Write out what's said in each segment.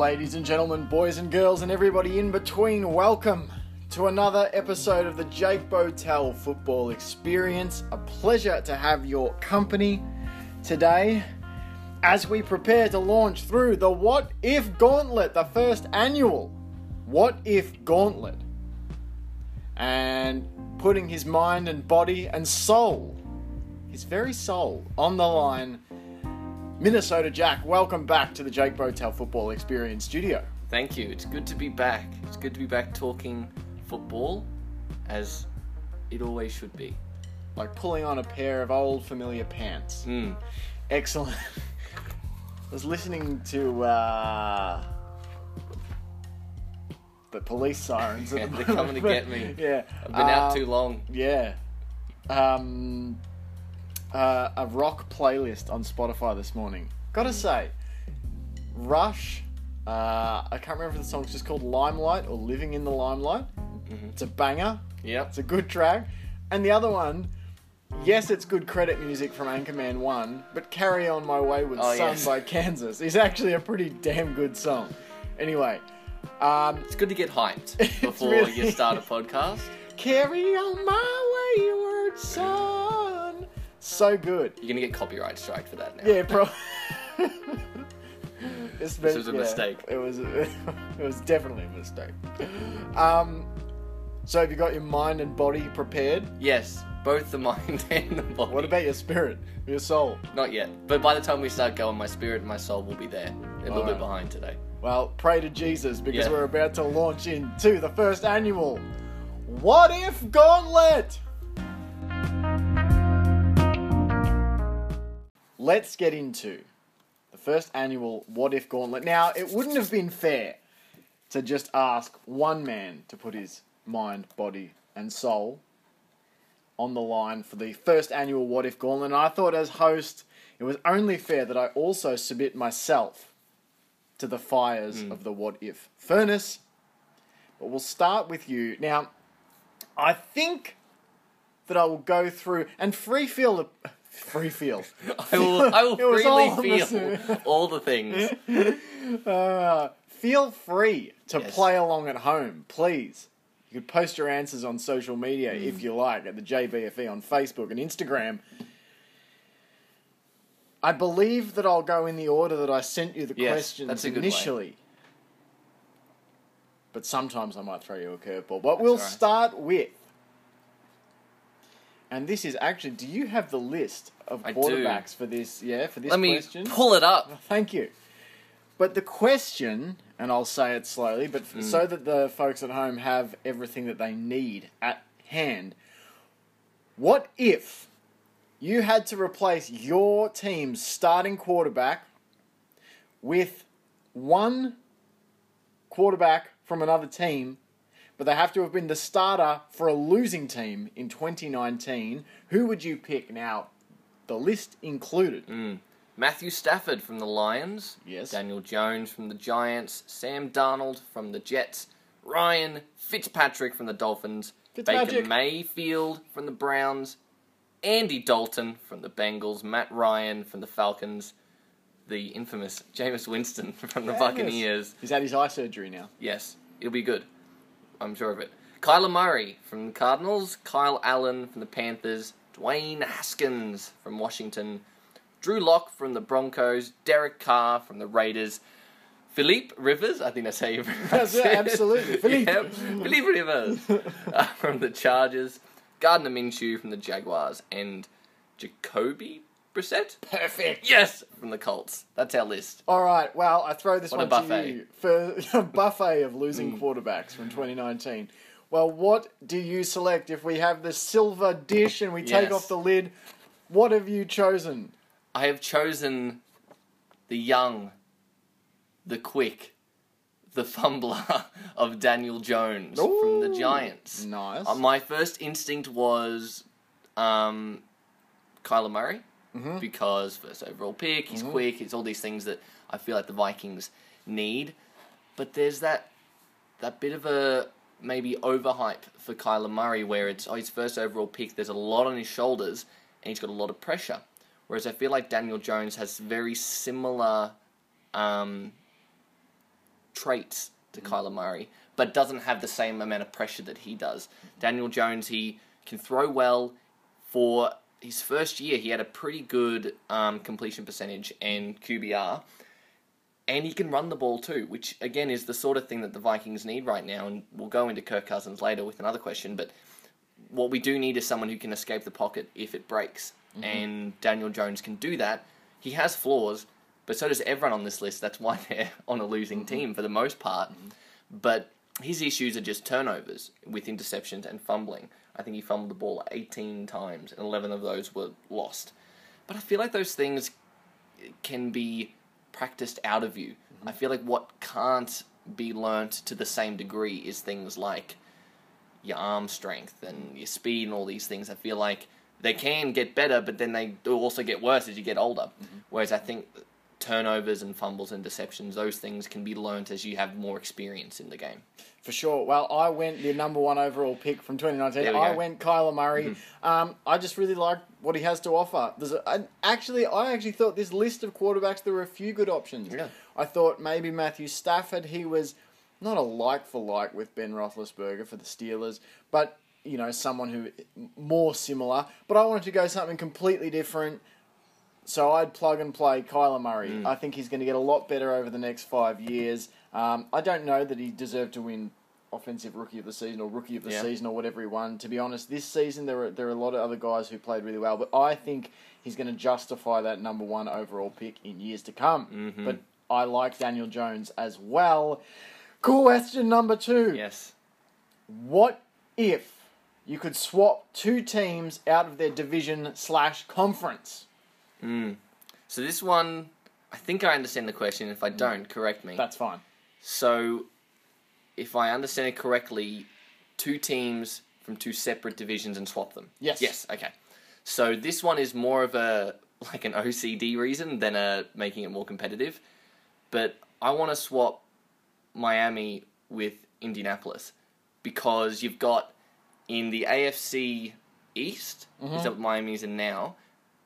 Ladies and gentlemen, boys and girls, and everybody in between, welcome to another episode of the Jake Botel Football Experience. A pleasure to have your company today as we prepare to launch through the What If Gauntlet, the first annual What If Gauntlet. And putting his mind and body and soul, his very soul, on the line. Minnesota Jack, welcome back to the Jake Botel Football Experience studio. Thank you. It's good to be back. It's good to be back talking football as it always should be. Like pulling on a pair of old familiar pants. Hmm. Excellent. I was listening to uh, the police sirens. They're coming to get me. Yeah, I've been out Um, too long. Yeah. Um, uh, a rock playlist on Spotify this morning. Gotta say, Rush. Uh, I can't remember if the song's just called Limelight or Living in the Limelight. It's a banger. Yeah, It's a good track. And the other one, yes, it's good credit music from Anchorman 1, but Carry On My Wayward Oh, Son yes. by Kansas is actually a pretty damn good song. Anyway, um, It's good to get hyped before really- you start a podcast. Carry On My Wayward Son. So good. You're gonna get copyright strike for that now. Yeah, bro. this, was a mistake. It was. It was definitely a mistake. Um, so have you got your mind and body prepared? Yes, both the mind and the body. What about your spirit, your soul? Not yet, but by the time we start going, my spirit and my soul will be there. A little Alright. bit behind today. Well, pray to Jesus because Yeah. we're about to launch into the first annual What If Gauntlet. Let's get into the first annual What If Gauntlet. Now, it wouldn't have been fair to just ask one man to put his mind, body, and soul on the line for the first annual What If Gauntlet. And I thought, as host, it was only fair that I also submit myself to the fires hmm. of the What If furnace. But we'll start with you. Now, I think that I will go through and free feel. Free feel. I will, I will all freely the feel all the things. Uh, feel free to Yes. play along at home, please. You could post your answers on social media Mm. if you like at the JBFE on Facebook and Instagram. I believe that I'll go in the order that I sent you the Yes, questions that's good way. initially. But sometimes I might throw you a curveball. But we'll all right. start with. And this is actually. Do you have the list of I do. quarterbacks for this? Yeah, for this Let me pull it up. Thank you. But the question, and I'll say it slowly, but f so hmm. that the folks at home have everything that they need at hand. What if you had to replace your team's starting quarterback with one quarterback from another team, but they have to have been the starter for a losing team in 2019? Who would you pick? Now, the list included. Hmm. Matthew Stafford from the Lions. Yes. Daniel Jones from the Giants. Sam Darnold from the Jets. Ryan Fitzpatrick from the Dolphins. Fitzmagic. Baker Mayfield from the Browns. Andy Dalton from the Bengals. Matt Ryan from the Falcons. The infamous Jameis Winston from the Buccaneers. He's had his eye surgery now. Yes, it'll be good. I'm sure of it. Kyler Murray from the Cardinals, Kyle Allen from the Panthers, Dwayne Haskins from Washington, Drew Lock from the Broncos, Derek Carr from the Raiders, Philippe Rivers, I think that's how you pronounce it, it. absolutely. Philippe. Yep, Philippe Rivers uh, from the Chargers, Gardner Minshew from the Jaguars, and Jacoby Brissett? Perfect. Yes, from the Colts. That's our list. All right. Well, I throw this What a one to buffet. you for a buffet of losing Mm. quarterbacks from 2019. Well, what do you select if we have the silver dish and we take Yes. off the lid? What have you chosen? I have chosen the young, the quick, the fumbler of Daniel Jones from the Giants. Nice. Uh, my first instinct was um, Kyler Murray Mm-hmm. because first overall pick, he's quick, he's all these things that I feel like the Vikings need. But there's that that bit of a maybe overhype for Kyler Murray where it's oh, his first overall pick, there's a lot on his shoulders and he's got a lot of pressure. Whereas I feel like Daniel Jones has very similar um, traits to Kyler Murray, but doesn't have the same amount of pressure that he does. Daniel Jones, he can throw well. For his first year, he had a pretty good um, completion percentage and QBR. And he can run the ball too, which again is the sort of thing that the Vikings need right now. And we'll go into Kirk Cousins later with another question. But what we do need is someone who can escape the pocket if it breaks. Mm-hmm. And Daniel Jones can do that. He has flaws, but so does everyone on this list. That's why they're on a losing mm-hmm. team for the most part. Mm-hmm. But his issues are just turnovers with interceptions and fumbling. I think he fumbled the ball 18 times, and 11 of those were lost. But I feel like those things can be practiced out of you. Mm-hmm. I feel like what can't be learnt to the same degree is things like your arm strength and your speed and all these things. I feel like they can get better, but then they also get worse as you get older. Mm-hmm. Whereas I think turnovers and fumbles and deceptions, those things can be learnt as you have more experience in the game. For sure. Well, I went the number one overall pick from 2019. We I go. Mm-hmm. went Kyler Murray. Um, I just really like what he has to offer. There's a, and actually, I actually thought this list of quarterbacks there were a few good options. Yeah. I thought maybe Matthew Stafford. He was not a like for like with Ben Roethlisberger for the Steelers, but you know someone who more similar. But I wanted to go something completely different. So I'd plug and play Kyler Murray. Mm. I think he's going to get a lot better over the next five years. Um, I don't know that he deserved to win offensive rookie of the season or rookie of the Yeah. season or whatever he won. To be honest, this season there are there are a lot of other guys who played really well, but I think he's going to justify that number one overall pick in years to come. Mhm. But I like Daniel Jones as well. Question number two. Yes. What if you could swap two teams out of their division slash conference? Mm. So this one, I think I understand the question. If I don't, correct me. That's fine. So, if I understand it correctly, two teams from two separate divisions and swap them. Yes. Yes. Okay. So this one is more of a like an OCD reason than a making it more competitive. But I want to swap Miami with Indianapolis because you've got in the AFC East. Is that what Miami's in now?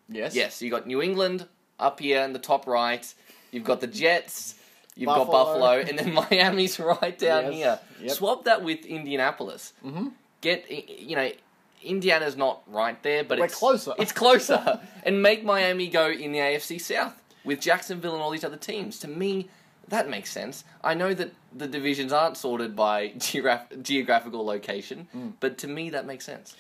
Yes. Yes, you got New England up here in the top right. You've got the Jets. You've got Buffalo. Buffalo, and then Miami's right down Yes, here. yep. Swap that with Indianapolis. Mhm. Get you know, Indiana's not right there, but We're it's closer. It's closer, and make Miami go in the AFC South with Jacksonville and all these other teams. To me, that makes sense. I know that the divisions aren't sorted by geograph- geographical location, Mm. but to me that makes sense.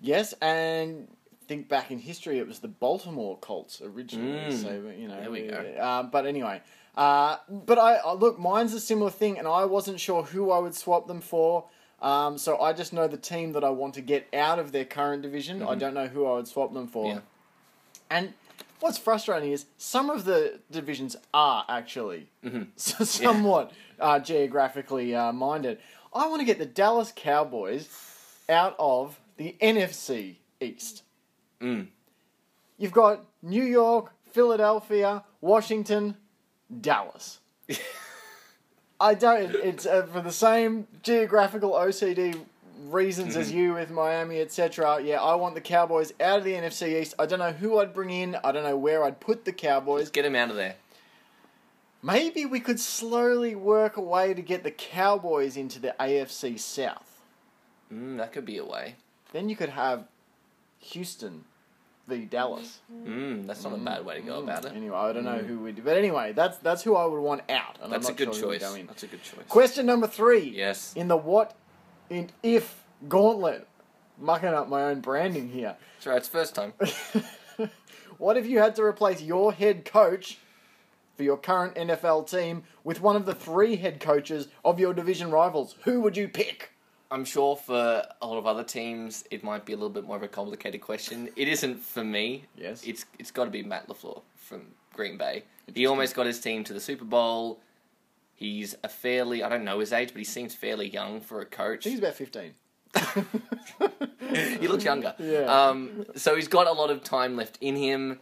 Yes, and think back in history, it was the Baltimore Colts originally. Mm. So you know, There we go. Uh, but anyway, uh, but I uh, look, mine's a similar thing, and I wasn't sure who I would swap them for. Um, so I just know the team that I want to get out of their current division. I don't know who I would swap them for. Mm-hmm. Yeah. And what's frustrating is some of the divisions are actually Mhm. so somewhat uh, geographically uh, minded. I want to get the Dallas Cowboys out of the NFC East. Mm. You've got New York, Philadelphia, Washington, Dallas. I don't. It's uh, for the same geographical OCD reasons as you with Miami, etc. Yeah, I want the Cowboys out of the NFC East. I don't know who I'd bring in. I don't know where I'd put the Cowboys. Just get them out of there. Maybe we could slowly work a way to get the Cowboys into the AFC South. Mm, that could be a way. Then you could have Houston v Dallas. Mm, that's not a bad way to go about it. Anyway, I don't know who would. But anyway, that's that's who I would want out. And That's a I'm not good sure who would choice. Go in. That's a good choice. Question number three. Yes. In the what, in if gauntlet, mucking up my own branding here. Right. It's first time. what if you had to replace your head coach for your current NFL team with one of the three head coaches of your division rivals? Who would you pick? I'm sure for a lot of other teams, it might be a little bit more of a complicated question. It isn't for me. Yes. It's it's got to be Matt LaFleur from Green Bay. He almost got his team to the Super Bowl. He's a fairly I don't know his age, but he seems fairly young for a coach. I think he's about fifteen. he looks younger. Yeah. Um, so he's got a lot of time left in him,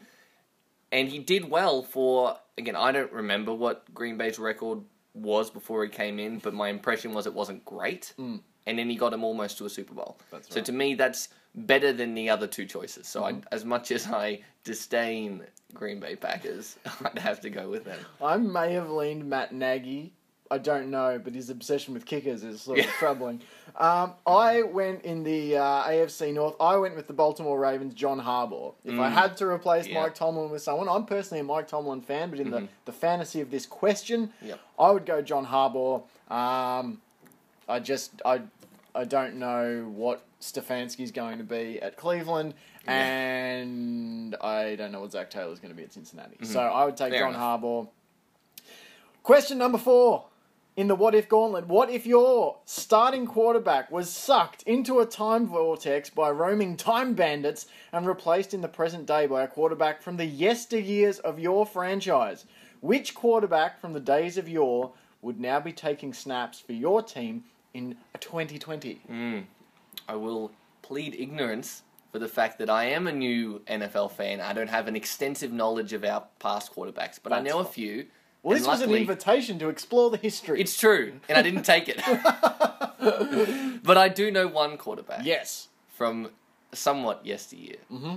and he did well for. Again, I don't remember what Green Bay's record was before he came in, but my impression was it wasn't great. Mm. And then he got him almost to a Super Bowl. That's So right. to me, that's better than the other two choices. So Mm-hmm. I, as much as I disdain Green Bay Packers, I'd have to go with them. I may have leaned Matt Nagy I don't know, but his obsession with kickers is sort Yeah. of troubling. Um, I went in the uh, AFC North. I went with the Baltimore Ravens, John Harbaugh. If I Mm. had to replace Yeah. Mike Tomlin with someone, I'm personally a Mike Tomlin fan, but in the, Mhm. the fantasy of this question, Yep. I would go John Harbaugh. Um, I just I I don't know what Stefanski's going to be at Cleveland, Yeah. and I don't know what Zac Taylor's going to be at Cincinnati. Mhm. So I would take Fair John enough. Harbaugh. Question number four in the what if gauntlet. What if your starting quarterback was sucked into a time vortex by roaming time bandits and replaced in the present day by a quarterback from the yesteryears of your franchise? Which quarterback from the days of yore would now be taking snaps for your team in 2020? Mm. I will plead ignorance for the fact that I am a new NFL fan. I don't have an extensive knowledge of our past quarterbacks, but I That's know a few. Well, and this was an invitation to explore the history. It's true, and I didn't take it. but I do know one quarterback yes. from somewhat yesteryear, Mm-hmm.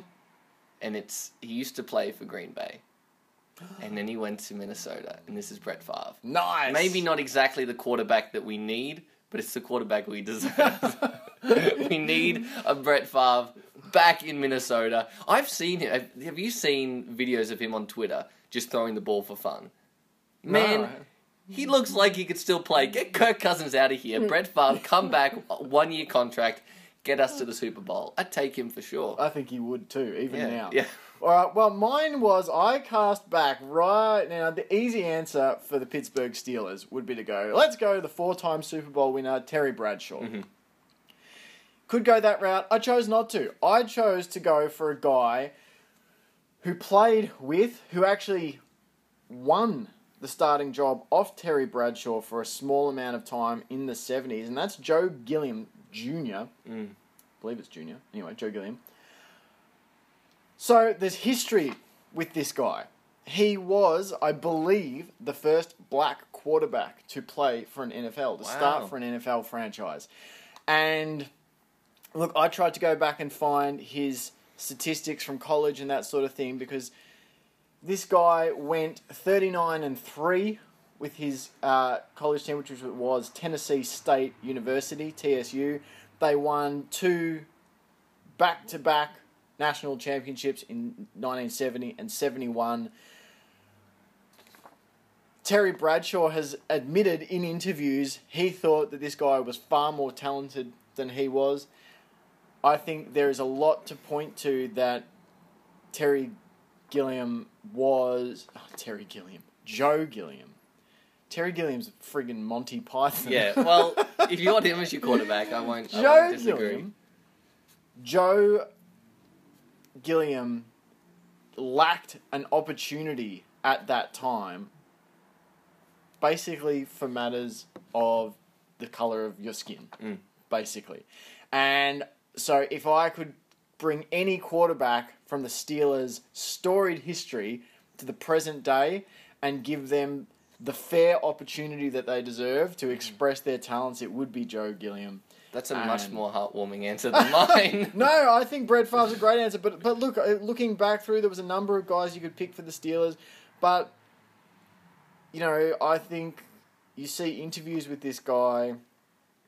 and it's he used to play for Green Bay, and then he went to Minnesota, and this is Brett Favre. Nice. Maybe not exactly the quarterback that we need, but it's the quarterback we deserve. we need a Brett Favre back in Minnesota. I've seen him. have- Have you seen videos of him on Twitter just throwing the ball for fun? Man, No. he looks like he could still play. Get Kirk Cousins out of here. Mm. Brett Favre, come back, one year contract, get us to the Super Bowl. I'd take him for sure. I think he would too, even yeah, now. yeah. All right. Well, mine was I cast back right now. The easy answer for the Pittsburgh Steelers would be to go. Let's go the four-time Super Bowl winner Terry Bradshaw. Mhm. Could go that route. I chose not to. I chose to go for a guy who played with, who actually won the starting job off Terry Bradshaw for a small amount of time in the 70s, and that's Joe Gilliam Jr. Mm. I believe it's Junior. Anyway, Joe Gilliam. So there's history with this guy. He was, I believe, the first black quarterback to play for an NFL, to Wow. start for an NFL franchise. And look, I tried to go back and find his statistics from college and that sort of thing because this guy went 39 and 3 with his uh, college team, which was- was Tennessee State University, TSU. They won two back to back national championships in 1970 and 71. Terry Bradshaw has admitted in interviews he thought that this guy was far more talented than he was. I think there is a lot to point to that Terry Gilliam was. Oh, Terry Gilliam. Joe Gilliam. Terry Gilliam's friggin' Monty Python. Yeah, well, if you want him as your quarterback, I won't, I Joe won't disagree. Gilliam. Joe Gilliam lacked an opportunity at that time, basically for matters of the color of your skin, Mm. basically. And so, if I could bring any quarterback from the Steelers' storied history to the present day and give them the fair opportunity that they deserve to express their talents, it would be Joe Gilliam. That's a much more heartwarming answer than mine. no, I think Brett Favre's a great answer. But but look, uh, looking back through, there was a number of guys you could pick for the Steelers, but you know, I think you see interviews with this guy,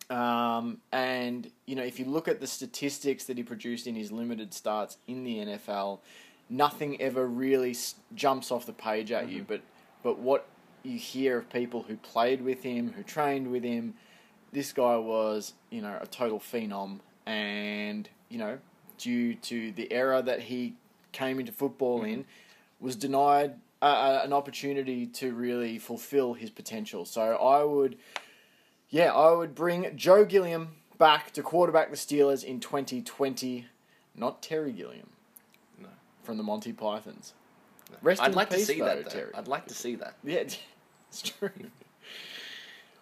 um, and you know, if you look at the statistics that he produced in his limited starts in the NFL, nothing ever really s- jumps off the page at you. But but what you hear of people who played with him, who trained with him, this guy was, you know, a total phenom. And, you know, due to the era that he came into football in, was denied uh, an opportunity to really fulfill his potential. So I would, yeah, I would bring Joe Gilliam back to quarterback the Steelers in 2020, not Terry Gilliam. No. From the Monty Pythons. Rest I'd in like peace, to see though, that, though. Terry. I'd like to see that. Yeah, it's true.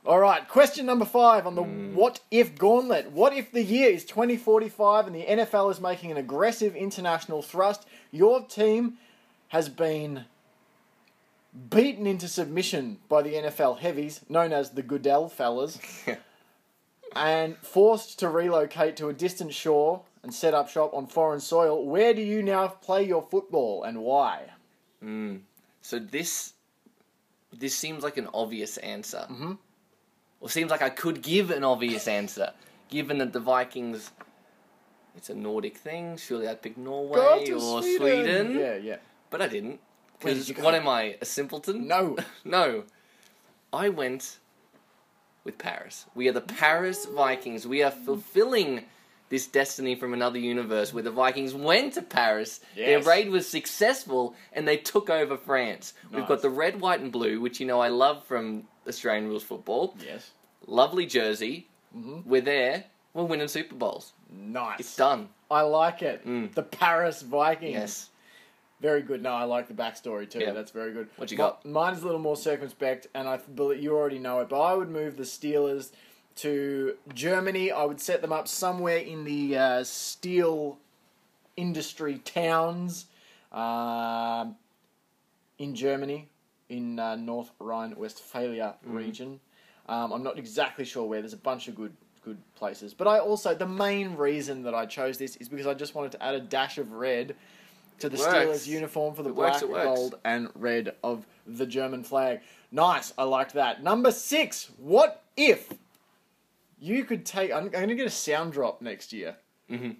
All right, question number five on the Hmm. what if gauntlet. What if the year is 2045 and the NFL is making an aggressive international thrust? Your team has been beaten into submission by the NFL heavies, known as the Goodell fellas, and forced to relocate to a distant shore and set up shop on foreign soil. Where do you now play your football and why? Mm. So this this seems like an obvious answer, Mhm. Or seems like I could give an obvious answer, given that the Vikings. It's a Nordic thing. Surely I'd pick Norway or Sweden. Yeah, yeah. But I didn't. Where did Because what am I, a simpleton? No. No. I went with Paris. We are the Paris Vikings. We are fulfilling this destiny from another universe where the Vikings went to Paris. Their raid was successful and they took over France. We've got the red, white, and blue, which you know I love from Australian rules football. Yes. Lovely jersey. Mhm. We're there. We're winning Super Bowls. Nice. It's done. I like it. Mm. The Paris Vikings. Yes. Very good. No, I like the backstory too. Yeah. That's very good. What you got? Mine's a little more circumspect, and I believe you already know it. But I would move the Steelers to Germany. I would set them up somewhere in the uh, steel industry towns um in Germany, in uh, North Rhine-Westphalia Mm. region. Um, I'm not exactly sure where. There's a bunch of good good places. But I also the main reason that I chose this is because I just wanted to add a dash of red to the Works. Steelers uniform for the It black, it works. gold, and red of the German flag. Nice, I liked that. Number six. What if you could take? I'm, I'm going to get a sound drop next year Mhm.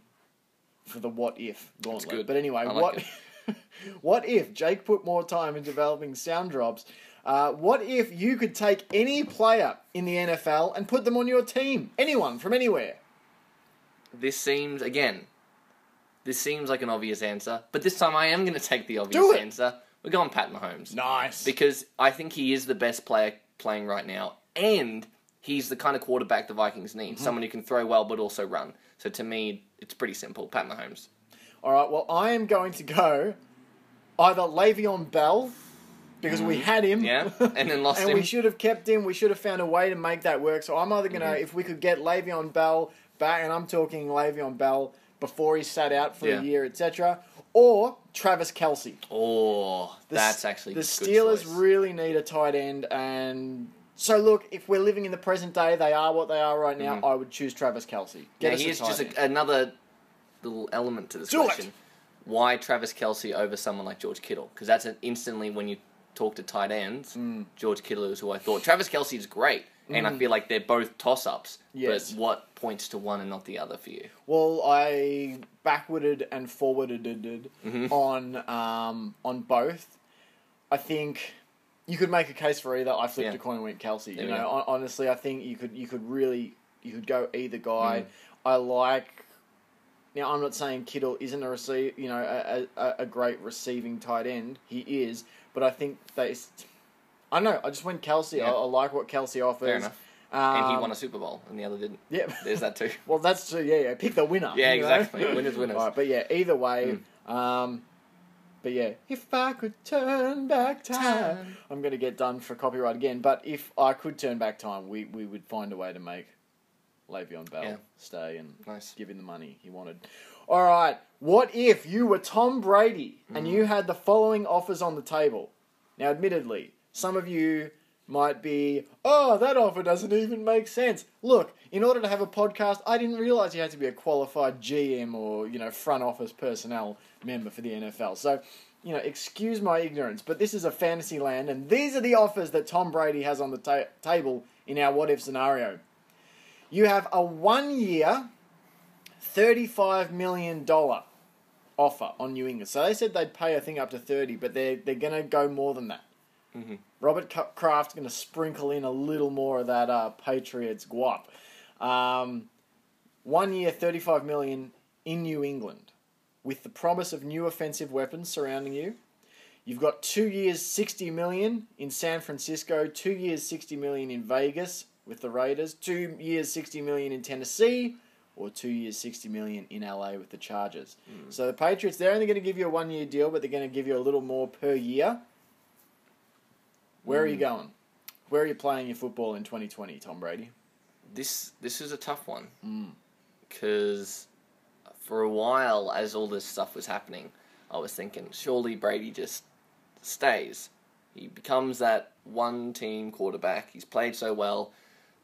for the what if gauntlet. good. But anyway, like what what if Jake put more time in developing sound drops? Uh, what if you could take any player in the NFL and put them on your team? Anyone from anywhere. This seems again. This seems like an obvious answer, but this time I am going to take the obvious answer. We're going Pat Mahomes Nice. because I think he is the best player playing right now, and he's the kind of quarterback the Vikings need. Mm-hmm. Someone who can throw well but also run. So to me, it's pretty simple. Pat Mahomes. All right. Well, I am going to go either Le'Veon Bell because we had him, Mm. Yeah, and then lost him. and him. we should have kept him. We should have found a way to make that work. So I'm either gonna, Mm-hmm. if we could get Le'Veon Bell back, and I'm talking Le'Veon Bell before he sat out for Yeah. a year, etc., or Travis Kelce. oh, The that's actually the Steelers choice. really need a tight end, and so look, if we're living in the present day, they are what they are right now. Mhm. I would choose Travis Kelce. Get a here's just a, another little element to this Do it. question. Why Travis Kelce over someone like George Kittle? Because that's an instantly when you talk to tight ends, Mm. George Kittle is who I thought. Travis Kelce is great, and I feel like they're both toss ups. Yes. But what points to one and not the other for you? Well, I backwarded and forwarded Mhm. on um, on both. I think you could make a case for either. I flipped Yeah. a coin and went Kelce. There You know, honestly, I think you could you could really you could go either guy. Mm. I like. Now, I'm not saying Kittle isn't a receive, you know, a, a, a great receiving tight end. He is, but I think they. I know. I just went Kelce. I, Yeah. I like what Kelce offers. Fair enough. Um, and he won a Super Bowl, and the other didn't. Yeah. There's that too. Well, that's true. Yeah, yeah. Pick the winner. Yeah, you know? exactly. Winners, winners. All right, but yeah, either way. Um, but yeah, if I could turn back time, Time. I'm going to get done for copyright again. But if I could turn back time, we, we would find a way to make Le'Veon Bell Yeah. stay and Nice. give him the money he wanted. All right, what if you were Tom Brady and Mm. you had the following offers on the table? Now, admittedly, some of you might be, oh, that offer doesn't even make sense. Look, in order to have a podcast, I didn't realize you had to be a qualified GM or, you know, front office personnel member for the NFL. So, you know, excuse my ignorance, but this is a fantasy land, and these are the offers that Tom Brady has on the ta- table in our what if scenario. You have a one year, $35 million offer on New England. So they said they'd pay, I think, up to 30 but they're, they're going to go more than that. Mhm. Robert Kraft's going to sprinkle in a little more of that uh, Patriots guap. Um, one year, 35 million in New England, with the promise of new offensive weapons surrounding you. You've got two years, 60 million in San Francisco, two years, 60 million in Vegas with the Raiders, two years, 60 million in Tennessee, or two years, 60 million in LA with the Chargers. So the Patriots, they're only going to give you a one year deal, but they're going to give you a little more per year. Where are you going? Where are you playing your football in 2020, Tom Brady? This this is a tough one Mm. because for a while, as all this stuff was happening, I was thinking surely Brady just stays. He becomes that one team quarterback. He's played so well.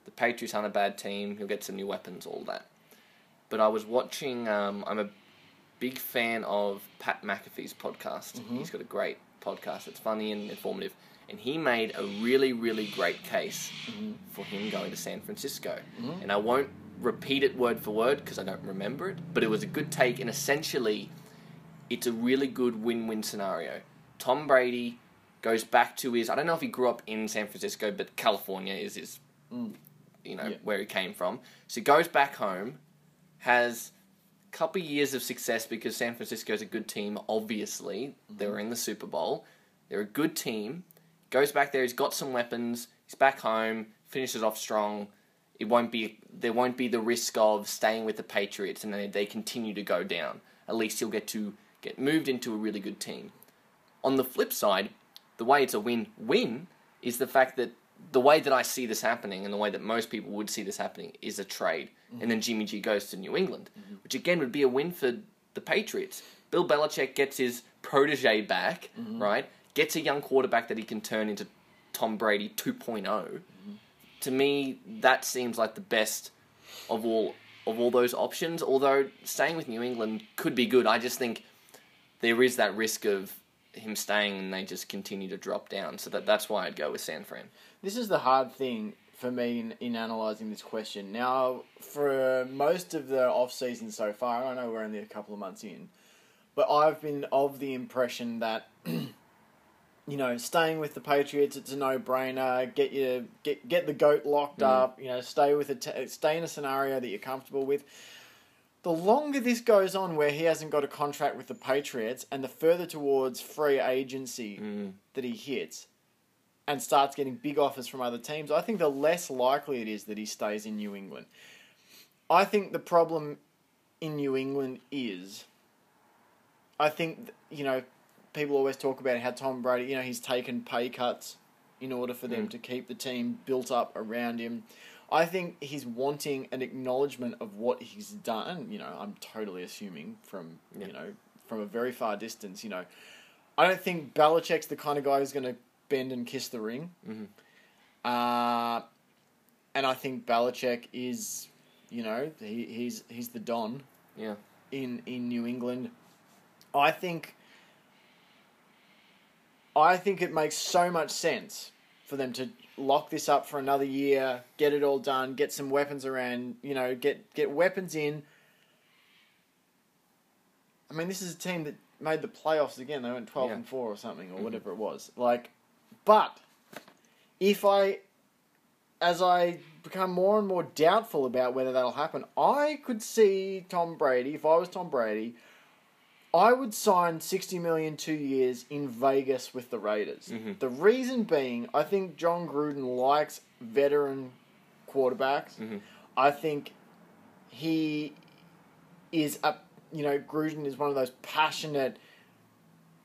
The Patriots aren't a bad team. He'll get some new weapons, all that. But I was watching. Um, I'm a big fan of Pat McAfee's podcast. Mm-hmm. He's got a great podcast. It's funny and informative. And he made a really, really great case Mm-hmm. for him going to San Francisco. And I won't repeat it word for word because I don't remember it, but it was a good take. And essentially, it's a really good win-win scenario. Tom Brady goes back to his. I don't know if he grew up in San Francisco, but California is his, you know, Yeah. where he came from. So he goes back home, has a couple years of success because San Francisco is a good team. Obviously, they were mm-hmm. in the Super Bowl. They're a good team. Goes back there. He's got some weapons. He's back home. Finishes off strong. It won't be. There won't be the risk of staying with the Patriots and then they continue to go down. At least he'll get to get moved into a really good team. On the flip side, the way it's a win-win is the fact that the way that I see this happening and the way that most people would see this happening is a trade, and then Jimmy G goes to New England, mm-hmm. which again would be a win for the Patriots. Bill Belichick gets his protege back, mm-hmm. right? Gets a young quarterback that he can turn into Tom Brady 2.0. Mm-hmm. To me, that seems like the best of all of all those options. Although staying with New England could be good, I just think there is that risk of him staying and they just continue to drop down. So that that's why I'd go with San Fran. This is the hard thing for me in, in analysing this question. Now, for most of the off season so far, I know we're only a couple of months in, but I've been of the impression that you know staying with the Patriots it's a no brainer. Get your get get the goat locked mm. up. You know, stay with a t- stay in a scenario that you're comfortable with. The longer this goes on, where he hasn't got a contract with the Patriots, and the further towards free agency that he hits, and starts getting big offers from other teams, I think the less likely it is that he stays in New England. I think the problem in New England is, I think, you know, people always talk about how Tom Brady, you know, he's taken pay cuts in order for them Mm. to keep the team built up around him. I think he's wanting an acknowledgement of what he's done. You know, I'm totally assuming from, Yeah. you know, from a very far distance, you know. I don't think Belichick's the kind of guy who's going to bend and kiss the ring. Mhm. Uh, and I think Belichick is, you know, he, he's he's the don Yeah. in in New England. I think I think it makes so much sense for them to lock this up for another year, get it all done, get some weapons around, you know, get get weapons in. I mean, this is a team that made the playoffs again. They went 12 Yeah. and 4 or something or Mhm. whatever it was. Like but if I as I become more and more doubtful about whether that'll happen, I could see Tom Brady, if I was Tom Brady, I would sign 60 million two years in Vegas with the Raiders. Mhm. The reason being, I think Jon Gruden likes veteran quarterbacks. Mhm. I think he is a you know Gruden is one of those passionate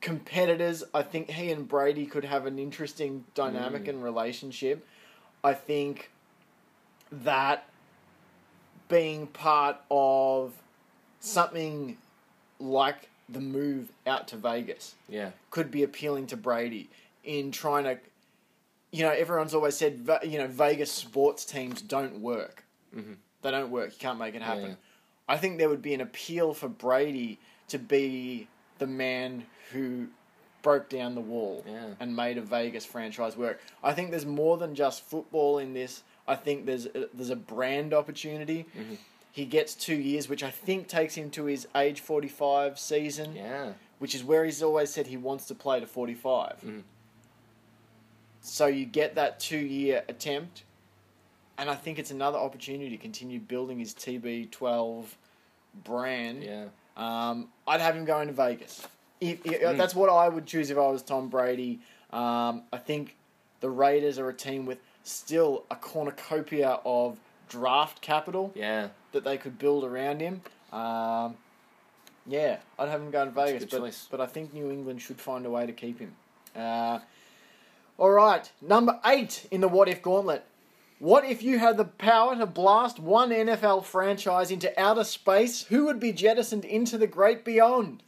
competitors. I think he and Brady could have an interesting dynamic Mm. and relationship. I think that being part of something like the move out to Vegas Yeah. could be appealing to Brady in trying to, you know, everyone's always said, you know, Vegas sports teams don't work. Mhm. They don't work. You can't make it happen. yeah. I think there would be an appeal for Brady to be the man who broke down the wall Yeah. and made a Vegas franchise work. I think there's more than just football in this. I think there's a, there's a brand opportunity. Mhm. He gets two years, which I think takes him to his age 45 season, Yeah. which is where he's always said he wants to play to 45. Mhm. So you get that two year attempt, and I think it's another opportunity to continue building his TB12 brand. Yeah. Um, I'd have him going to Vegas. If, if- Mm. That's what I would choose if I was Tom Brady. Um, I think the Raiders are a team with still a cornucopia of draft capital Yeah. that they could build around him. Um, yeah, I'd have him go to That's a Vegas, good but, but I think New England should find a way to keep him. Uh, all right, number eight in the What If Gauntlet. What if you had the power to blast one NFL franchise into outer space? Who would be jettisoned into the great beyond?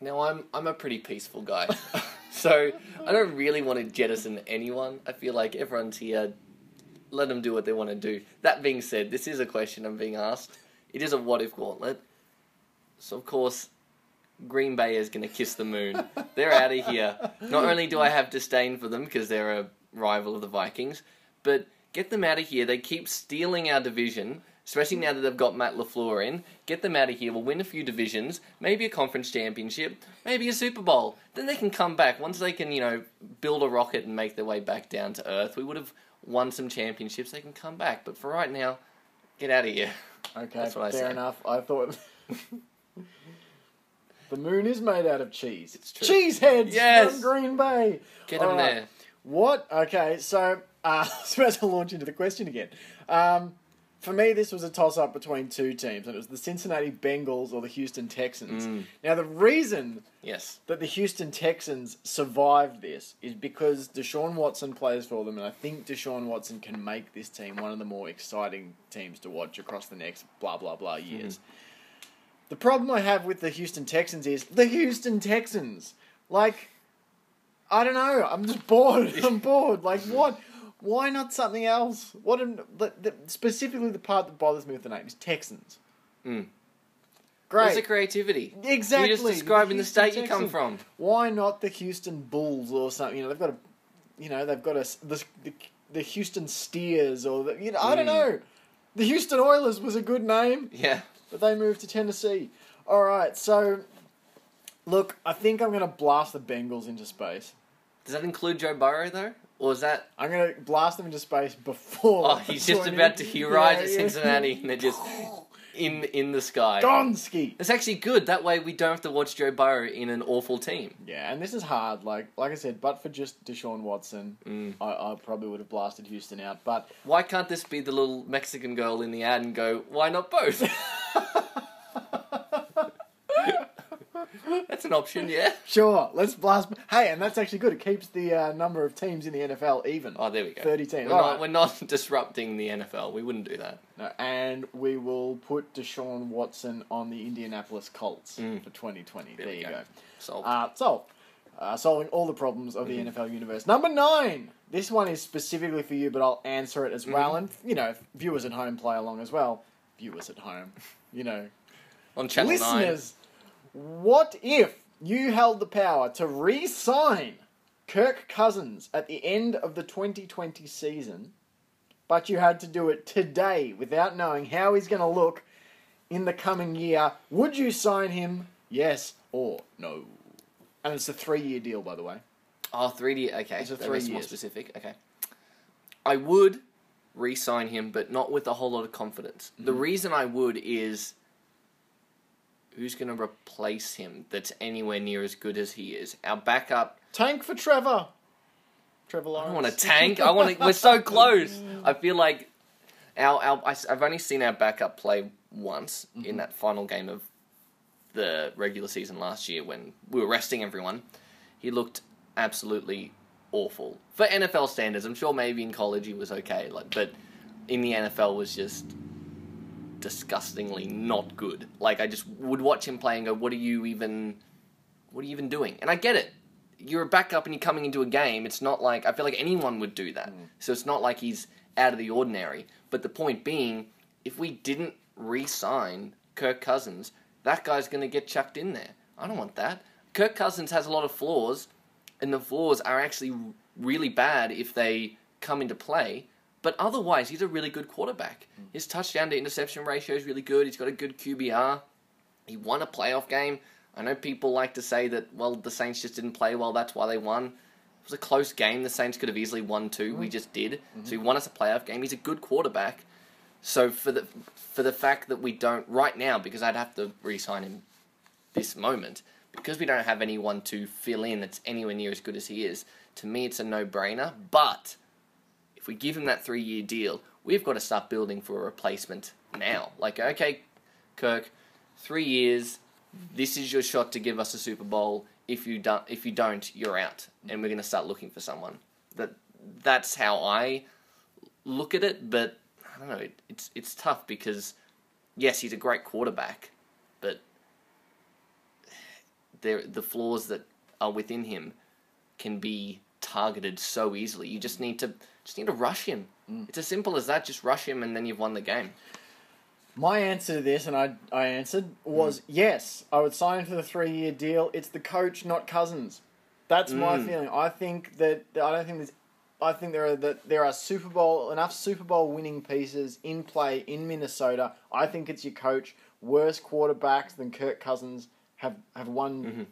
Now I'm I'm a pretty peaceful guy, so I don't really want to jettison anyone. I feel like everyone's here. Let them do what they want to do. That being said, this is a question I'm being asked. It is a what if gauntlet. So of course, Green Bay is going to kiss the moon. They're out of here. Not only do I have disdain for them because they're a rival of the Vikings, but get them out of here. They keep stealing our division, especially now that they've got Matt LaFleur in. Get them out of here. We'll win a few divisions, maybe a conference championship, maybe a Super Bowl. Then they can come back. Once they can, you know, build a rocket and make their way back down to Earth, we would have won some championships. They can come back. But for right now, get out of here. Okay, That's what I fair say. enough. I thought the moon is made out of cheese. It's true. Cheese heads Yes. from Green Bay. Get them right. there. What? Okay, so uh, I was about to launch into the question again. Um, for me, this was a toss up between two teams, and it was the Cincinnati Bengals or the Houston Texans. Mm. Now, the reason Yes. that the Houston Texans survived this is because Deshaun Watson plays for them, and I think Deshaun Watson can make this team one of the more exciting teams to watch across the next blah blah blah years. The problem I have with the Houston Texans is the Houston Texans. Like, I don't know. I'm just bored. I'm bored. Like, what? Why not something else? What? An, the, the, specifically, the part that bothers me with the name is Texans. Mm. Great. Where's the creativity? Exactly. You're just describing the Houston state you come from. Why not the Houston Bulls or something? You know, they've got a, you know, they've got a the the, the Houston Steers or the, you know, I don't Mm. know. The Houston Oilers was a good name, Yeah. but they moved to Tennessee. All right, so look, I think I'm going to blast the Bengals into space. Does that include Joe Burrow though, or is that? I'm going to blast them into space before. Oh, he's just joining- about to he arrives Yeah, at yeah. Cincinnati and they're just in in the sky. Gonski. It's actually good. That way we don't have to watch Joe Burrow in an awful team. Yeah, and this is hard. Like like I said, but for just Deshaun Watson, Mm. I, I probably would have blasted Houston out. But Why can't this be the little Mexican girl in the ad and go, why not both? That's an option, yeah. Sure, let's blast. Hey, and that's actually good. It keeps the uh, number of teams in the NFL even. Oh, there we go. 30 teams. We're, All not, right. we're not disrupting the NFL. We wouldn't do that. No, and we will put Deshaun Watson on the Indianapolis Colts Mm. for 2020. There, There you go. go. So Uh, solved. Uh, solving all the problems of the NFL universe. Number nine. This one is specifically for you, but I'll answer it as well. And, you know, viewers at home play along as well. Viewers at home. You know, on Channel Listeners, what if you held the power to re sign Kirk Cousins at the end of the 2020 season, but you had to do it today without knowing how he's going to look in the coming year? Would you sign him? Yes or no? And it's a three year deal, by the way. 9. Oh, 3D. Okay. It's a that three makes more years. specific. Okay. I would re sign him, but not with a whole lot of confidence. The Mm-hmm. reason I would is who's going to replace him that's anywhere near as good as he is? Our backup Tank for Trevor. Trevor I Lawrence. don't want a tank. I want to. We're so close. I feel like our, our I, have only seen our backup play once in mm-hmm. that final game of the regular season last year when we were resting everyone. He looked absolutely awful for NFL standards. I'm sure maybe in college he was okay, like, but in the NFL was just disgustingly not good. Like I just would watch him play and go, "What are you even? What are you even doing?" And I get it. You're a backup and you're coming into a game. It's not like I feel like anyone would do that. Mm. So it's not like he's out of the ordinary. But the point being, if we didn't re-sign Kirk Cousins, that guy's going to get chucked in there. I don't want that. Kirk Cousins has a lot of flaws, and the flaws are actually really bad if they come into play. But otherwise, he's a really good quarterback. Mm. His touchdown to interception ratio is really good. He's got a good QBR. He won a playoff game. I know people like to say that, well, the Saints just didn't play well, that's why they won. It was a close game. The Saints could have easily won two. We mm. just did. Mm-hmm. So he won us a playoff game. He's a good quarterback. So for the for the fact that we don't right now, because I'd have to re-sign him this moment, because we don't have anyone to fill in that's anywhere near as good as he is. To me, it's a no-brainer. But if we give him that three-year deal, we've got to start building for a replacement now. Like, okay, Kirk, three years. This is your shot to give us a Super Bowl. If you don't, if you don't, you're out, and we're going to start looking for someone. That that's how I look at it. But I don't know. It, it's it's tough because yes, he's a great quarterback, but there the flaws that are within him can be targeted so easily. You just need to just need to rush him. It's as simple as that. Just rush him, and then you've won the game. My answer to this, and I, I answered, was yes. I would sign for the three year deal. It's the coach, not Cousins. That's my Mm. feeling. I think that I don't think there's. I think there are that there are Super Bowl enough Super Bowl winning pieces in play in Minnesota. I think it's your coach. Worse quarterbacks than Kirk Cousins have have won Mhm.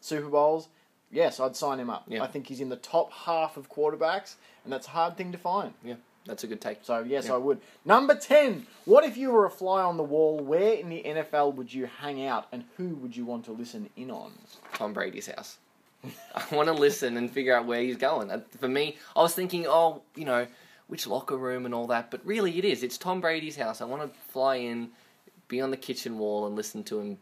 Super Bowls. Yes, I'd sign him up. Yeah. I think he's in the top half of quarterbacks, and that's a hard thing to find. Yeah, that's a good take. So yes, Yeah. I would. Number ten. What if you were a fly on the wall? Where in the NFL would you hang out, and who would you want to listen in on? Tom Brady's house. I want to listen and figure out where he's going. Uh, For me, I was thinking, oh, you know, which locker room and all that, but really it is. It's Tom Brady's house. I want to fly in, be on the kitchen wall, and listen to him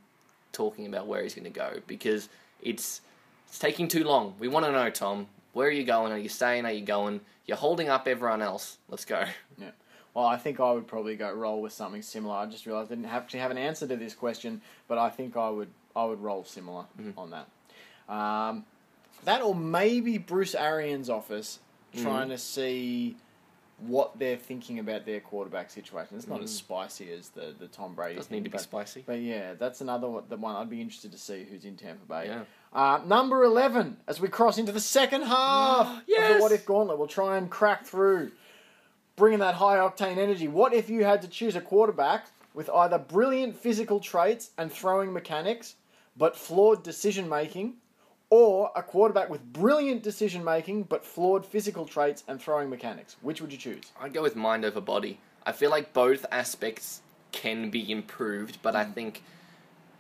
talking about where he's going to go because it's it's taking too long. We want to know, Tom, where are you going? Are you staying? Are you going? You're holding up everyone else. Let's go. Yeah. Well, I think I would probably go roll with something similar. I just realised I didn't actually have an answer to this question, but I think I would I would roll similar Mhm. on that. Um, that or maybe Bruce Arians' office trying to see what they're thinking about their quarterback situation. It's not as Mm. spicy as the the Tom Brady. Doesn't thing, need to be spicy. But yeah, that's another one, the one I'd be interested to see who's in Tampa Bay. Yeah. Uh, number 11, as we cross into the second half of the What If Gauntlet, we'll try and crack through, bringing that high octane energy. What if you had to choose a quarterback with either brilliant physical traits and throwing mechanics, but flawed decision making, or a quarterback with brilliant decision making, but flawed physical traits and throwing mechanics? Which would you choose? I'd go with mind over body. I feel like both aspects can be improved, but I Mm. think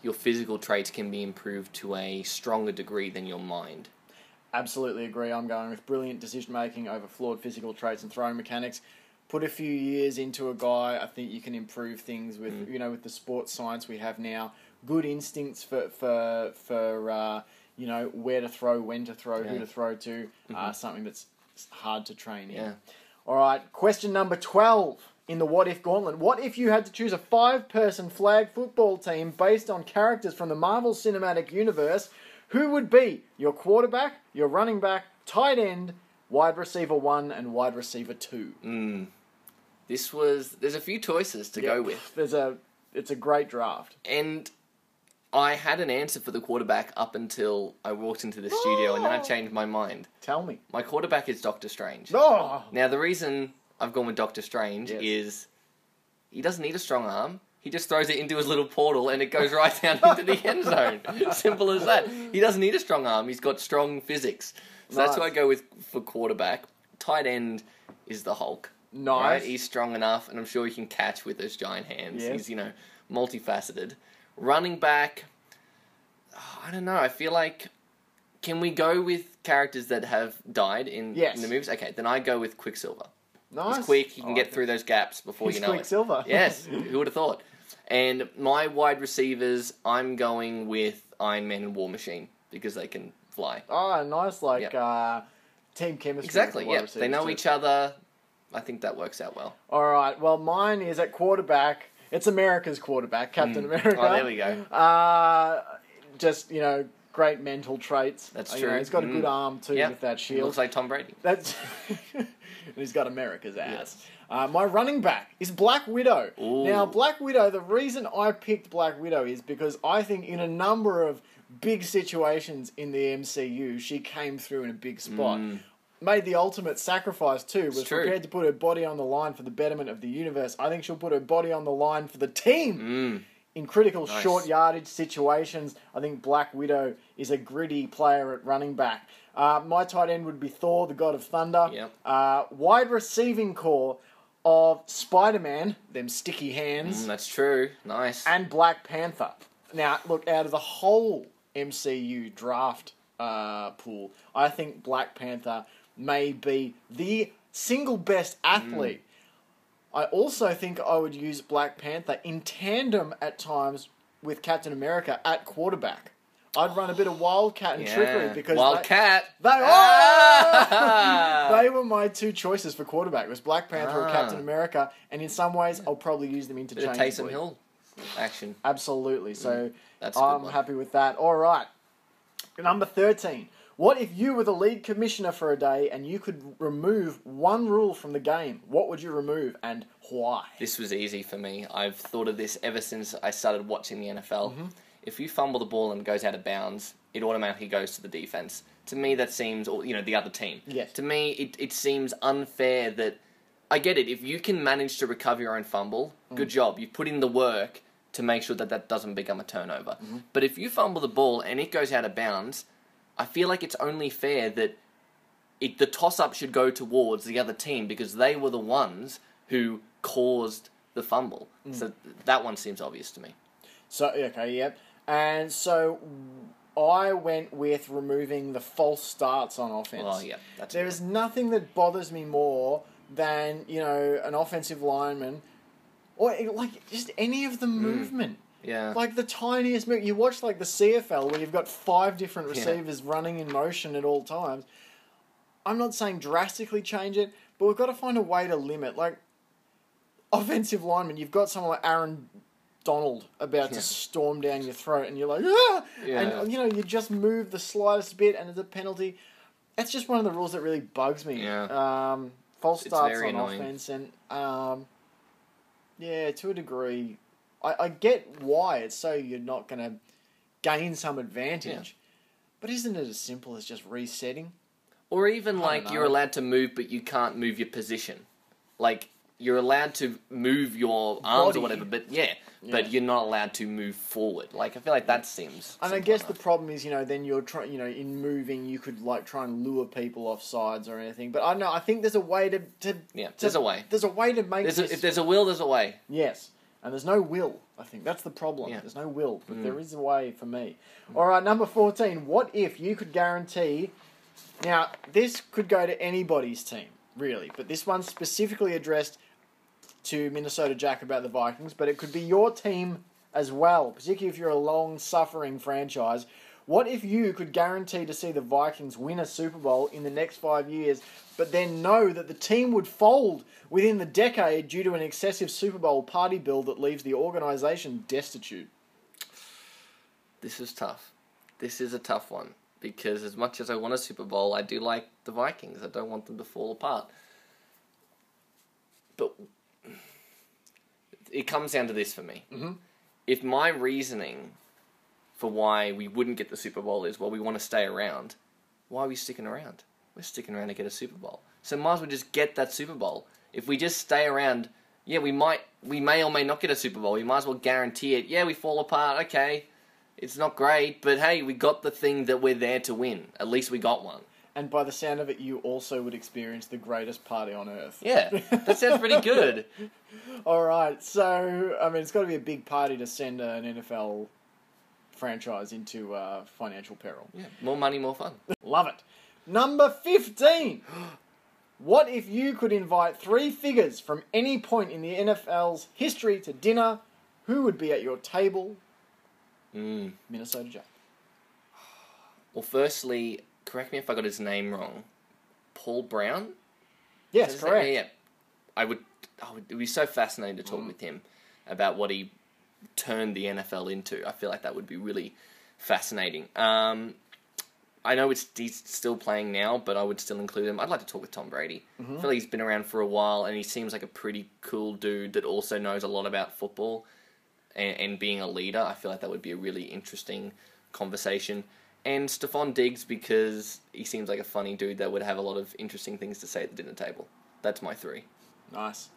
your physical traits can be improved to a stronger degree than your mind. Absolutely agree. I'm going with brilliant decision making over flawed physical traits and throwing mechanics. Put a few years into a guy, I think you can improve things with Mm. you know with the sports science we have now. Good instincts for for for uh, you know where to throw, when to throw, who to throw to. Uh, something that's hard to train in. Yeah. All right. Question number twelve in the What If Gauntlet. What if you had to choose a five-person flag football team based on characters from the Marvel Cinematic Universe? Who would be your quarterback, your running back, tight end, wide receiver one, and wide receiver two? Mm. This was. There's a few choices to Yeah, go with. There's a. It's a great draft. And I had an answer for the quarterback up until I walked into the studio, and then I changed my mind. Tell me. My quarterback is Doctor Strange. Oh, Now, the reason I've gone with Doctor Strange Yes. is he doesn't need a strong arm. He just throws it into his little portal and it goes right down into the end zone. Simple as that. He doesn't need a strong arm. He's got strong physics. So that's who I Nice. go with for quarterback. Tight end is the Hulk. nice. Right? He's strong enough, and I'm sure he can catch with those giant hands. Yes. He's you know multifaceted. Running back, oh, I don't know. I feel like can we go with characters that have died in, Yes. in the movies? Okay, then I go with Quicksilver. nice. He's quick. He can I get like through those gaps before He's you know it. Quicksilver. it. Yes, who would have thought? And my wide receivers, I'm going with Iron Man and War Machine because they can fly. Oh, nice. Like Yep. uh, team chemistry. Exactly. with Yeah, they know too. each other. I think that works out well. All right. Well, mine is at quarterback. It's America's quarterback, Captain Mm. America. Oh, there we go. Uh, just you know, great mental traits. That's Uh, you know, true. he's got a Mm. good arm too Yeah, with that He shield. looks like Tom Brady. That's. and he's got America's ass. Yes. Uh, my running back is Black Widow. Ooh. Now, Black Widow. The reason I picked Black Widow is because I think in a number of big situations in the MCU, she came through in a big spot. Mm. Made the ultimate sacrifice too. Was prepared to put her body on the line for the betterment of the universe. I think she'll put her body on the line for the team Mm. in critical Nice. short yardage situations. I think Black Widow is a gritty player at running back. Uh, my tight end would be Thor, the God of Thunder. Yep. Uh, wide receiving corps of Spider Man, them sticky hands, Mm, that's true. Nice. and Black Panther. Now, look, out of the whole MCU draft uh, pool, I think Black Panther may be the single best athlete. I also think I would use Black Panther in tandem at times with Captain America at quarterback. I'd run a bit of wildcat and trickery because they- Wildcat. they, Ah! they were my two choices for quarterback. It was Black Panther or Ah. Captain America, and in some ways, I'll probably use them Bit interchangeably. Taysom Hill action. Absolutely. So That's I'm happy with that. All right. Number 13. What if you were the league commissioner for a day and you could remove one rule from the game? What would you remove and why? This was easy for me. I've thought of this ever since I started watching the NFL. Mm-hmm. If you fumble the ball and it goes out of bounds, it automatically goes to the defense. To me, that seems, or you know, the other team. Yes. To me, it, it seems unfair that. I get it. If you can manage to recover your own fumble, mm. good job. You've put in the work to make sure that that doesn't become a turnover. Mm-hmm. But if you fumble the ball and it goes out of bounds, I feel like it's only fair that it, the toss up should go towards the other team because they were the ones who caused the fumble. Mm. So that one seems obvious to me. So okay, yep. And so I went with removing the false starts on offense. Oh, yeah, there is nothing that bothers me more than you know an offensive lineman, or like just any of the mm. movement. Yeah. Like the tiniest move. You watch like the CFL where you've got five different Yeah. receivers running in motion at all times. I'm not saying drastically change it, but we've got to find a way to limit. Like offensive lineman, you've got someone like Aaron Donald about Yeah. to storm down your throat, and you're like, ah! Yeah. and you know you just move the slightest bit, and it's a penalty. That's just one of the rules that really bugs me. Yeah. Um, false starts on annoying. offense, and um, yeah, to a degree, I, I get why it's so you're not going to gain some advantage. But isn't it as simple as just resetting? Or even like you're allowed to move, but you can't move your position. Like you're allowed to move your arms Body. or whatever, but yeah, but you're not allowed to move forward. Like I feel like that seems. And I guess the problem is, you know, then you're trying, you know, in moving, you could like try and lure people off sides or anything. But I don't know. I think there's a way to, to yeah, there's a way. There's a way to make There's this. a, if there's a will, there's a way. Yes, and there's no will. I think that's the problem. Yeah. There's no will, but Mm. there is a way for me. All right, number fourteen. What if you could guarantee? Now, this could go to anybody's team, really, but this one's specifically addressed to Minnesota Jack about the Vikings. But it could be your team as well, particularly if you're a long-suffering franchise. What if you could guarantee to see the Vikings win a Super Bowl in the next five years, but then know that the team would fold within the decade due to an excessive Super Bowl party bill that leaves the organization destitute? This is tough. This is a tough one because as much as I want a Super Bowl, I do like the Vikings. I don't want them to fall apart. But it comes down to this for me. Mhm. If my reasoning for why we wouldn't get the Super Bowl is, well, we want to stay around, why are we sticking around? We're sticking around to get a Super Bowl. So might as well just get that Super Bowl. If we just stay around, yeah, we might, we may or may not get a Super Bowl. We might as well guarantee it. Yeah, we fall apart. Okay, it's not great, but hey, we got the thing that we're there to win. At least we got one. And by the sound of it, you also would experience the greatest party on earth. Yeah, that sounds pretty good. All right, so I mean, it's got to be a big party to send an NFL franchise into uh, financial peril. Yeah, more money, more fun. Love it. Number 15. What if you could invite three figures from any point in the NFL's history to dinner? Who would be at your table? Mm. Minnesota Jack. Well, firstly, correct me if I got his name wrong. Paul Brown. Yes, correct. Yeah, yeah. I would. I would. It would be so fascinating to talk with him about what he turned the NFL into. I feel like that would be really fascinating. Um, I know it's he's still playing now, but I would still include him. I'd like to talk with Tom Brady. I feel like he's been around for a while, and he seems like a pretty cool dude that also knows a lot about football and, and being a leader. I feel like that would be a really interesting conversation. And Stefon Diggs because he seems like a funny dude that would have a lot of interesting things to say at the dinner table. That's my three. Nice.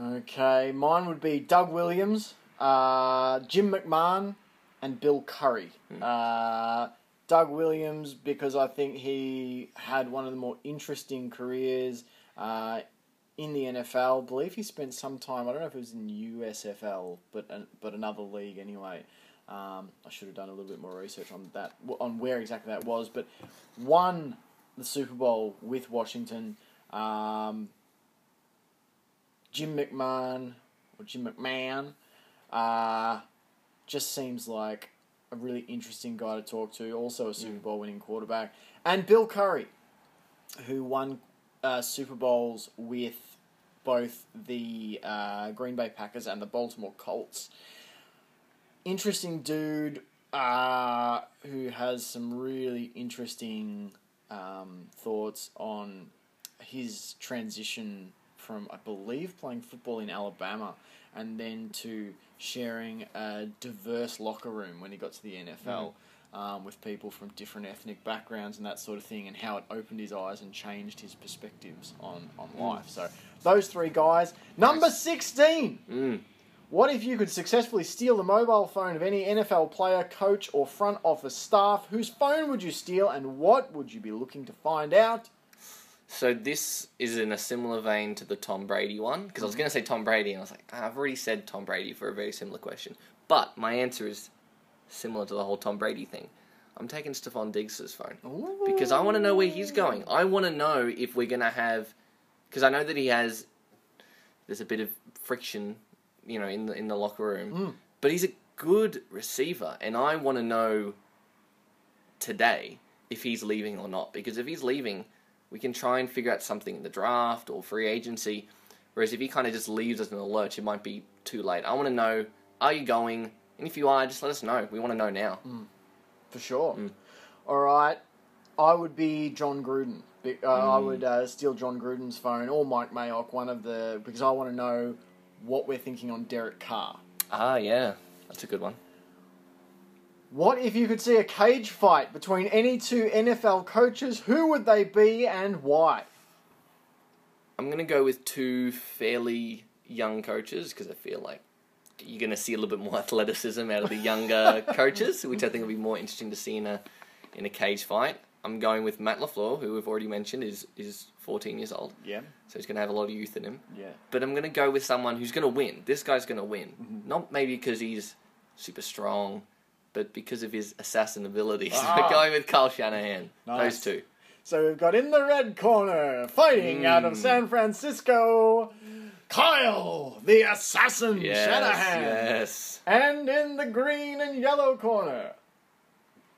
Okay, mine would be Doug Williams, uh, Jim McMahon, and Bill Curry. Uh, Doug Williams because I think he had one of the more interesting careers uh, in the NFL. I believe he spent some time. I don't know if it was in USFL, but but another league anyway. Um, I should have done a little bit more research on that, on where exactly that was. But won the Super Bowl with Washington. Um, Jim McMahon or Jim McMahon uh, just seems like a really interesting guy to talk to. Also a Super Bowl winning quarterback, and Bill Curry, who won uh, Super Bowls with both the uh, Green Bay Packers and the Baltimore Colts. Interesting dude. uh, who has some really interesting um, thoughts on his transition from, I believe, playing football in Alabama and then to sharing a diverse locker room when he got to the NFL. Um, with people from different ethnic backgrounds and that sort of thing, and how it opened his eyes and changed his perspectives on, on life. So, those three guys. Number Nice. 16. Mm. What if you could successfully steal the mobile phone of any NFL player, coach, or front office staff? Whose phone would you steal and what would you be looking to find out? So this is in a similar vein to the Tom Brady one because I was going to say Tom Brady and I was like, "Ah, I've already said Tom Brady for a very similar question. But my answer is similar to the whole Tom Brady thing. I'm taking Stefon Diggs' phone because I want to know where he's going. I want to know if we're going to have because I know that he has there's a bit of friction, you know, in the in the locker room. Mm. But he's a good receiver and I want to know today if he's leaving or not because if he's leaving we can try and figure out something in the draft or free agency. Whereas if he kind of just leaves us in the lurch, it might be too late. I want to know, are you going? And if you are, just let us know. We want to know now. For sure. Mm. All right. I would be Jon Gruden. Uh, I Mm. would uh, steal Jon Gruden's phone or Mike Mayock, one of the. Because I want to know what we're thinking on Derek Carr. Ah, yeah, that's a good one. What if you could see a cage fight between any two NFL coaches? Who would they be and why? I'm gonna go with two fairly young coaches because I feel like you're gonna see a little bit more athleticism out of the younger coaches, which I think will be more interesting to see in a in a cage fight. I'm going with Matt LaFleur, who we've already mentioned is is 14 years old, Yeah, so he's gonna have a lot of youth in him. yeah. but I'm going to go with someone who's going to win. This guy's going to win. Mhm. Not maybe because he's super strong, but because of his assassin abilities. Ah. We're going with Kyle Shanahan. Nice. Those two. So we've got in the red corner, fighting out of Mm. San Francisco, Kyle, the assassin Yes, Shanahan. yes. And in the green and yellow corner,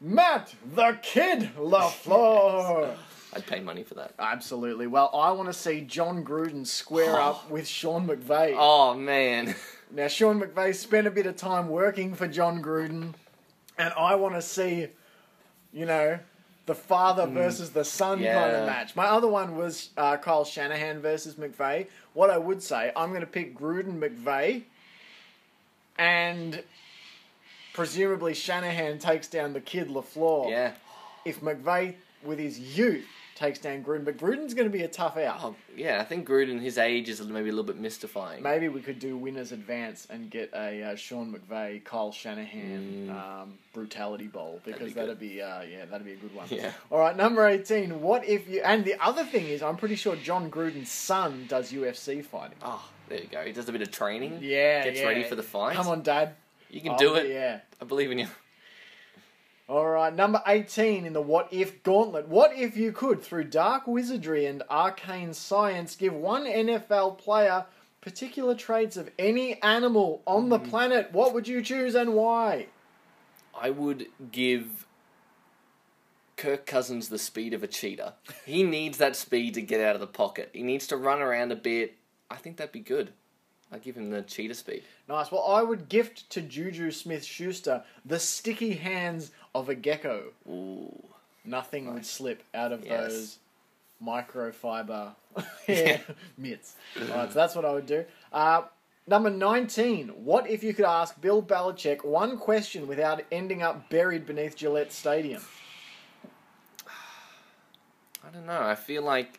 Matt the Kid LaFleur. I'd pay money for that. Absolutely. Well, I want to see Jon Gruden square up with Sean McVay. Oh, man. Now, Sean McVay spent a bit of time working for Jon Gruden, and I want to see, you know, the father versus the son kind of match. My other one was uh, Kyle Shanahan versus McVay. What I would say, I'm going to pick Gruden McVay, and presumably Shanahan takes down the kid LaFleur. Yeah. If McVay, with his youth, takes down Gruden, but Gruden's going to be a tough out. Oh, yeah, I think Gruden, his age is maybe a little bit mystifying. Maybe we could do winners advance and get a uh, Sean McVay, Kyle Shanahan Mm. um, brutality bowl because be that'd be, uh, yeah, that'd be a good one. Yeah. All right, number eighteen. What if you? And the other thing is, I'm pretty sure Jon Gruden's son does UFC fighting. Oh, there you go. He does a bit of training. Yeah, Gets yeah. ready for the fight. Come on, Dad. You can I'll do it. Yeah. I believe in you. All right, number 18 in the What If Gauntlet. What if you could, through dark wizardry and arcane science, give one NFL player particular traits of any animal on Hmm. the planet? What would you choose and why? I would give Kirk Cousins the speed of a cheetah. He needs that speed to get out of the pocket. He needs to run around a bit. I think that'd be good. I'd give him the cheetah speed. Nice. Well, I would gift to Juju Smith Schuster the sticky hands of a gecko. Ooh. Nothing would slip out of Yes. those microfiber mitts. Alright, so that's what I would do. Uh, number 19. What if you could ask Bill Belichick one question without ending up buried beneath Gillette Stadium? I don't know. I feel like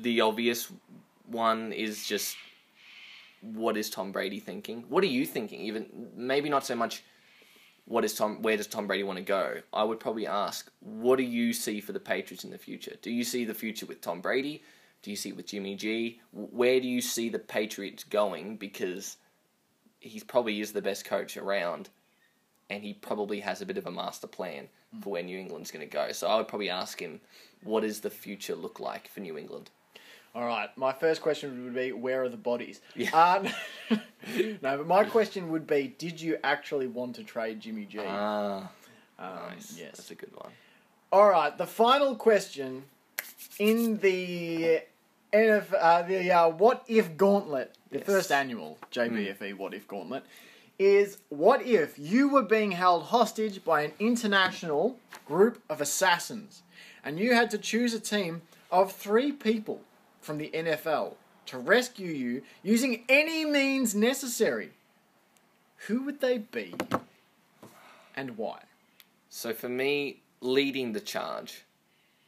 the obvious one is just what is Tom Brady thinking? What are you thinking? Even maybe not so much what is Tom where does Tom Brady want to go? I would probably ask what do you see for the Patriots in the future? Do you see the future with Tom Brady? Do you see it with Jimmy G? Where do you see the Patriots going because he probably is the best coach around and he probably has a bit of a master plan hmm. for where New England's going to go. So I would probably ask him, what does the future look like for New England? Alright, my first question would be where are the bodies? Yeah. Uh, no, but my question would be did you actually want to trade Jimmy G? Ah, Um, nice. Yes. That's a good one. All right, the final question in the NF, uh, the uh, What If Gauntlet, the Yes. first annual JBFE What If Gauntlet, is what if you were being held hostage by an international group of assassins and you had to choose a team of three people from the NFL to rescue you using any means necessary? Who would they be and why? So for me, leading the charge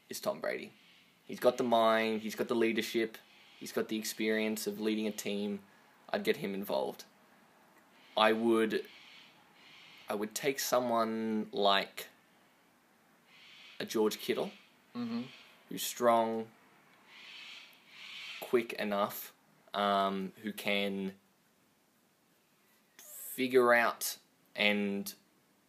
is Tom Brady. He's got the mind, he's got the leadership, he's got the experience of leading a team. I'd get him involved. I would I would take someone like a George Kittle, Mm-hmm. who's strong, quick enough, um, who can figure out and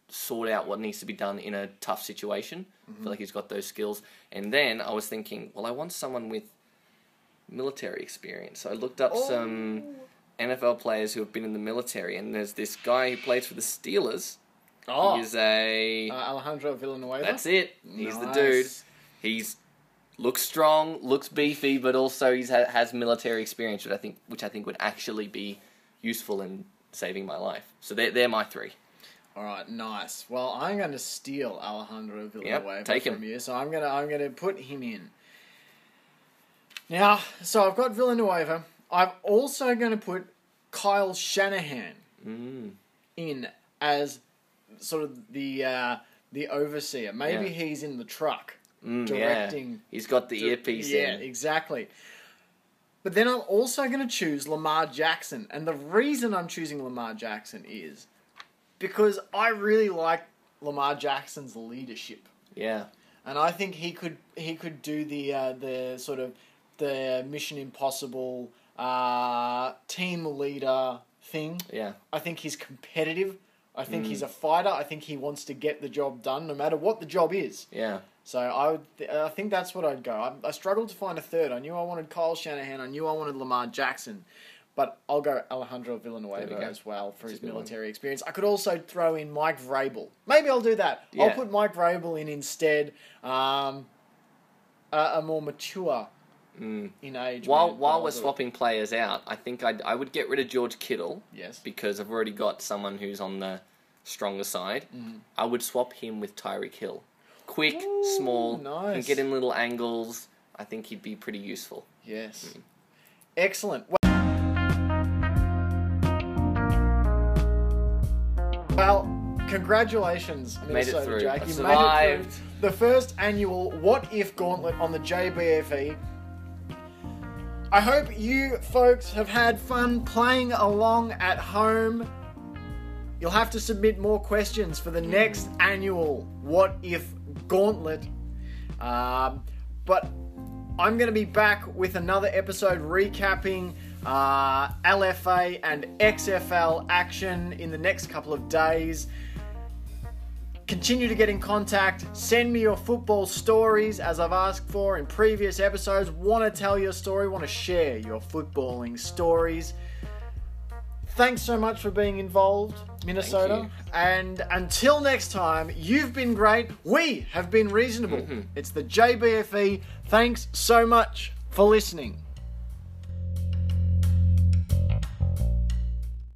sort out what needs to be done in a tough situation. I feel like he's got those skills. And then I was thinking, well, I want someone with military experience. So I looked up some NFL players who have been in the military, and there's this guy who plays for the Steelers. Oh, He's a uh, Alejandro Villanueva. that's it. He's the dude. He's looks strong, looks beefy, but also he's ha- has military experience, which I think which I think would actually be useful in saving my life. So they're they're my three. All right, nice. Well, I'm going to steal Alejandro Villanueva take from him. you, so I'm going to I'm going to put him in. Now, so I've got Villanueva. I'm also going to put Kyle Shanahan Mm. in as sort of the uh, the overseer. Maybe Yeah. he's in the truck Mm, directing. Yeah. He's got the earpiece in. Yeah, in. exactly. But then I'm also going to choose Lamar Jackson, and the reason I'm choosing Lamar Jackson is because I really like Lamar Jackson's leadership, Yeah. and I think he could he could do the uh, the sort of the Mission Impossible uh, team leader thing. Yeah. I think he's competitive. I think Mm. he's a fighter. I think he wants to get the job done, no matter what the job is. Yeah. So I would, th- I think that's what I'd go. I, I struggled to find a third. I knew I wanted Kyle Shanahan. I knew I wanted Lamar Jackson, but I'll go Alejandro Villanueva we as well for That's his good one. military experience. I could also throw in Mike Vrabel. Maybe I'll do that. I'll put Mike Vrabel in instead. Um, a, a more mature Mm. in age. While while we're swapping players out, I think I'd, I would get rid of George Kittle yes, because I've already got someone who's on the stronger side. Mhm. I would swap him with Tyreek Hill. Quick, Ooh, small, can nice. get in little angles. I think he'd be pretty useful. yes, Mm. excellent. Well, congratulations, Made it Minnesota through. Jack. You survived. made it through the first annual What If Gauntlet on the JBFE. I hope you folks have had fun playing along at home. You'll have to submit more questions for the next annual What If Gauntlet. Um, but I'm going to be back with another episode recapping uh, LFA and XFL action in the next couple of days. Continue to get in contact. Send me your football stories as I've asked for in previous episodes. Want to tell your story, want to share your footballing stories. Thanks so much for being involved, Minnesota. And until next time, you've been great. We have been reasonable. Mm-hmm. It's the JBFE. Thanks so much for listening.